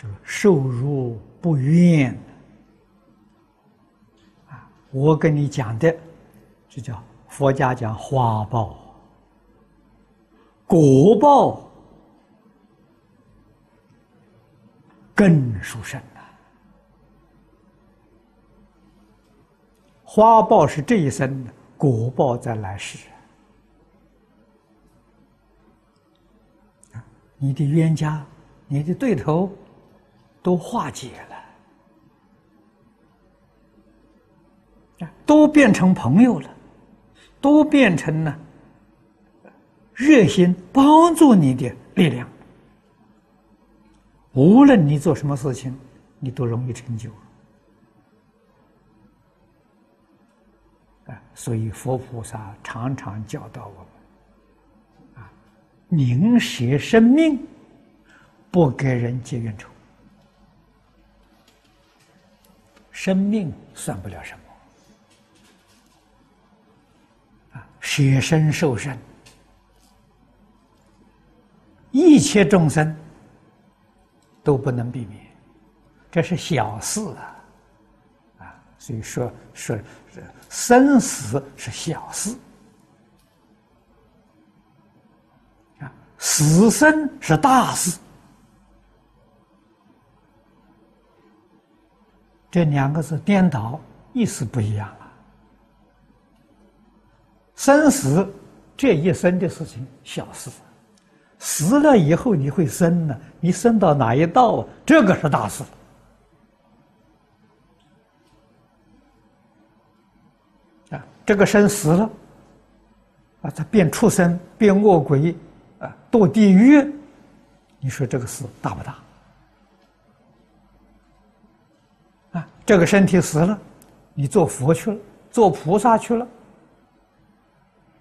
这个受辱不怨啊！我跟你讲的，这叫佛家讲花报，果报更殊胜。花报是这一生的，果报在来世。你的冤家，你的对头。都化解了，啊都变成朋友了，都变成了热心帮助你的力量。无论你做什么事情，你都容易成就。啊，所以佛菩萨常常教导我们：啊，宁舍生命，不给人结怨仇。生命算不了什么啊！舍身受身，一切众生都不能避免，这是小事啊！啊，所以说说生死是小事啊，死生是大事。这两个字颠倒，意思不一样了。生死这一生的事情小事，死了以后你会生呢？你生到哪一道啊？这个是大事。啊，这个生死了，啊，他变畜生，变恶鬼，啊，堕地狱，你说这个事大不大？这个身体死了，你做佛去了，做菩萨去了，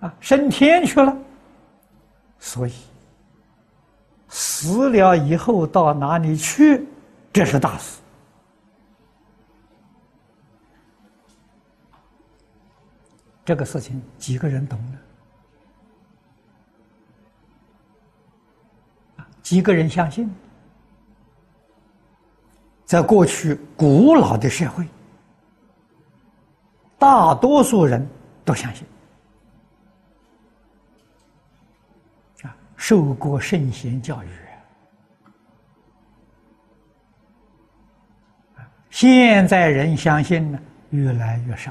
啊，升天去了。所以，死了以后到哪里去，这是大事。这个事情几个人懂呢？几个人相信？在过去古老的社会，大多数人都相信啊，受过圣贤教育。现在人相信呢，越来越少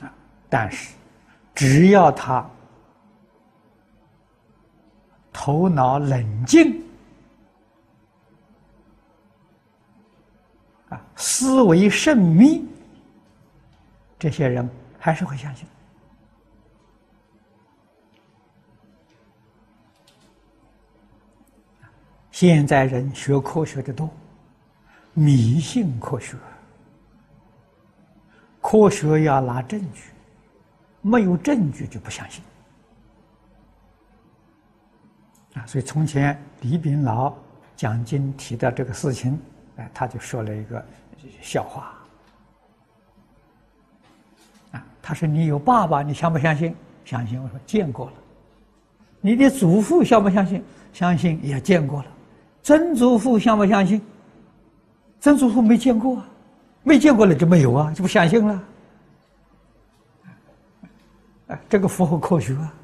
了啊。但是，只要他。头脑冷静，啊，思维慎密，这些人还是会相信。现在人学科学的多，迷信科学，科学要拿证据，没有证据就不相信。所以从前李炳老讲经提到这个事情，哎，他就说了一个笑话。啊，他说：“你有爸爸，你相不相信？相信。”我说：“见过了。”你的祖父相不相信？相信也见过了。曾祖父相不相信？曾祖父没见过，啊，没见过了就没有啊，就不相信了。哎，这个符合科学啊。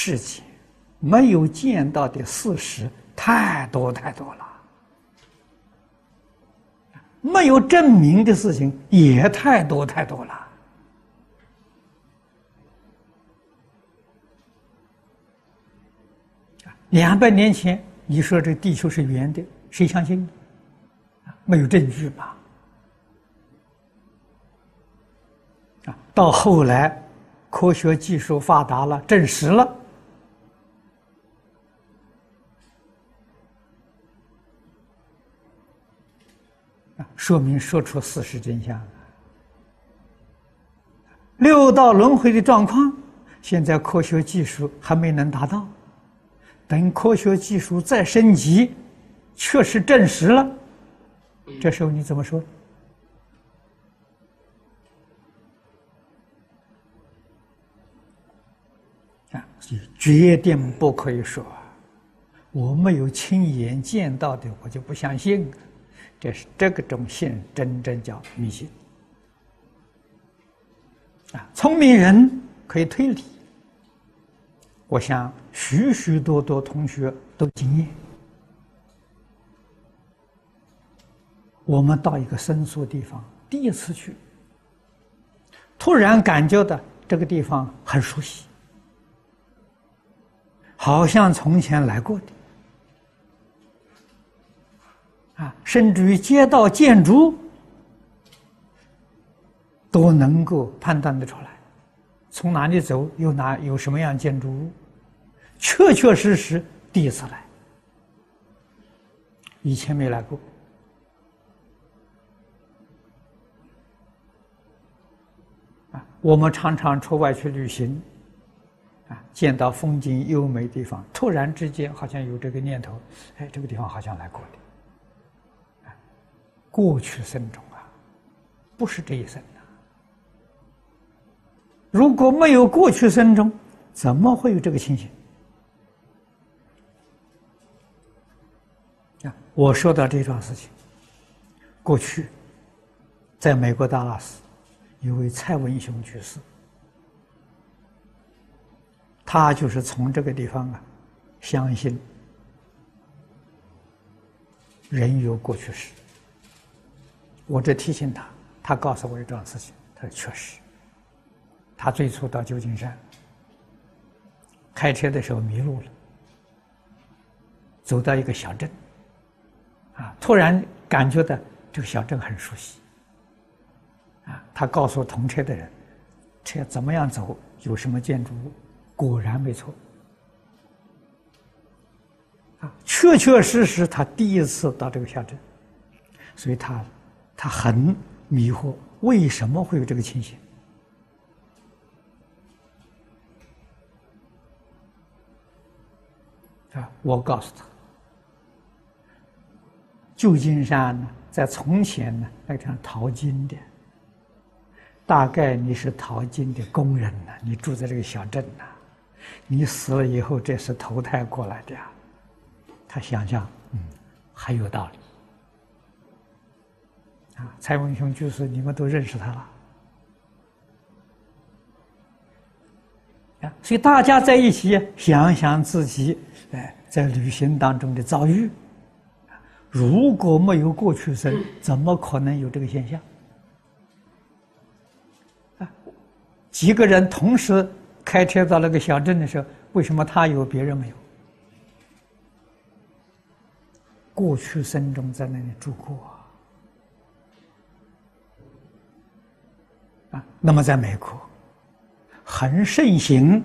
世界没有见到的事实太多太多了，没有证明的事情也太多太多了。两百年前你说这地球是圆的，谁相信？没有证据吧？啊，到后来科学技术发达了，证实了。说明说出事实真相，六道轮回的状况，现在科学技术还没能达到，等科学技术再升级，确实证实了，这时候你怎么说？啊，决定不可以说，我没有亲眼见到的，我就不相信。这是这个种信，真正叫迷信。啊，聪明人可以推理。我想许许多多同学都经验。我们到一个生疏地方，第一次去，突然感觉到这个地方很熟悉，好像从前来过的，啊，甚至于街道建筑都能够判断得出来，从哪里走，有哪有什么样建筑物，确确实实第一次来，以前没来过。啊我们常常出外去旅行，啊，见到风景优美地方，突然之间好像有这个念头，哎，这个地方好像来过的，过去生中啊，不是这一生呐。如果没有过去生中，怎么会有这个情形？啊，我说到这桩事情，过去，在美国达拉斯。一位蔡文雄居士，他就是从这个地方啊，相信人有过去时。我这提醒他，他告诉我一桩事情，他说确实，他最初到旧金山开车的时候迷路了，走到一个小镇，啊，突然感觉到这个小镇很熟悉。啊，他告诉同车的人，车怎么样走，有什么建筑物，果然没错。啊，确确实实，他第一次到这个小镇，所以他他很迷惑，为什么会有这个情形？啊，我告诉他，旧金山呢，在从前呢，那个地方淘金的。大概你是淘金的工人呐，你住在这个小镇呐，你死了以后，这是投胎过来的呀。他想想，嗯，很有道理。啊，蔡文雄居士，你们都认识他了。啊，所以大家在一起想想自己，哎，在旅行当中的遭遇，如果没有过去生，怎么可能有这个现象？几个人同时开车到那个小镇的时候，为什么他有别人没有？过去生中在那里住过那么在美国，很盛行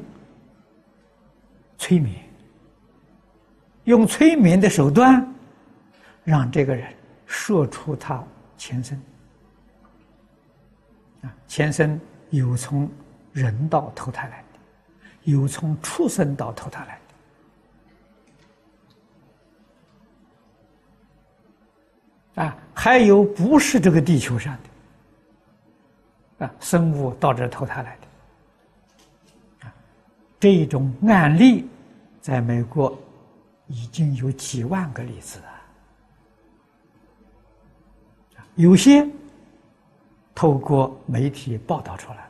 催眠，用催眠的手段，让这个人说出他前生啊，前生有从。人道投胎来的，有从畜生道投胎来的，啊，还有不是这个地球上的，啊，生物到这投胎来的，啊，这种案例，在美国已经有几万个例子啊，有些透过媒体报道出来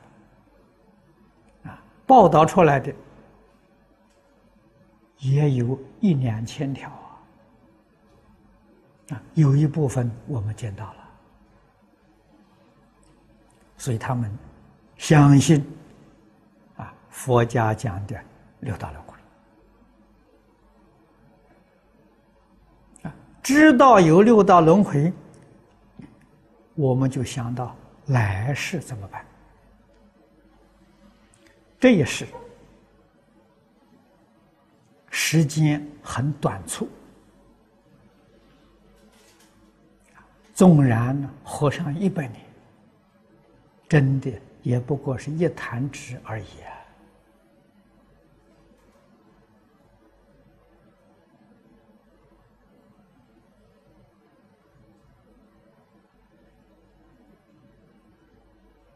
啊。报道出来的也有一两千条啊，啊，有一部分我们见到了，所以他们相信啊，佛家讲的六道轮回啊，知道有六道轮回，我们就想到来世怎么办。这也是时间很短促，纵然活上一百年，真的也不过是一弹指而已啊！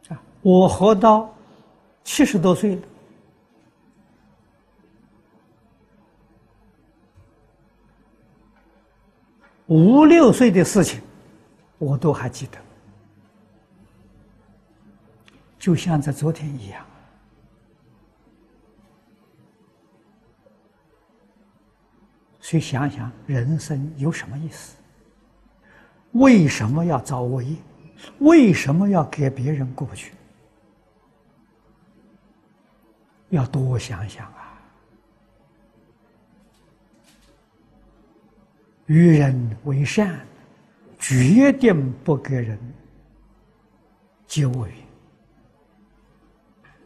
啊，我活到七十多岁了。五六岁的事情，我都还记得。就像在昨天一样。所以想想，人生有什么意思？为什么要造恶业？为什么要给别人过不去？要多想想啊！与人为善，决定不给人结恶缘。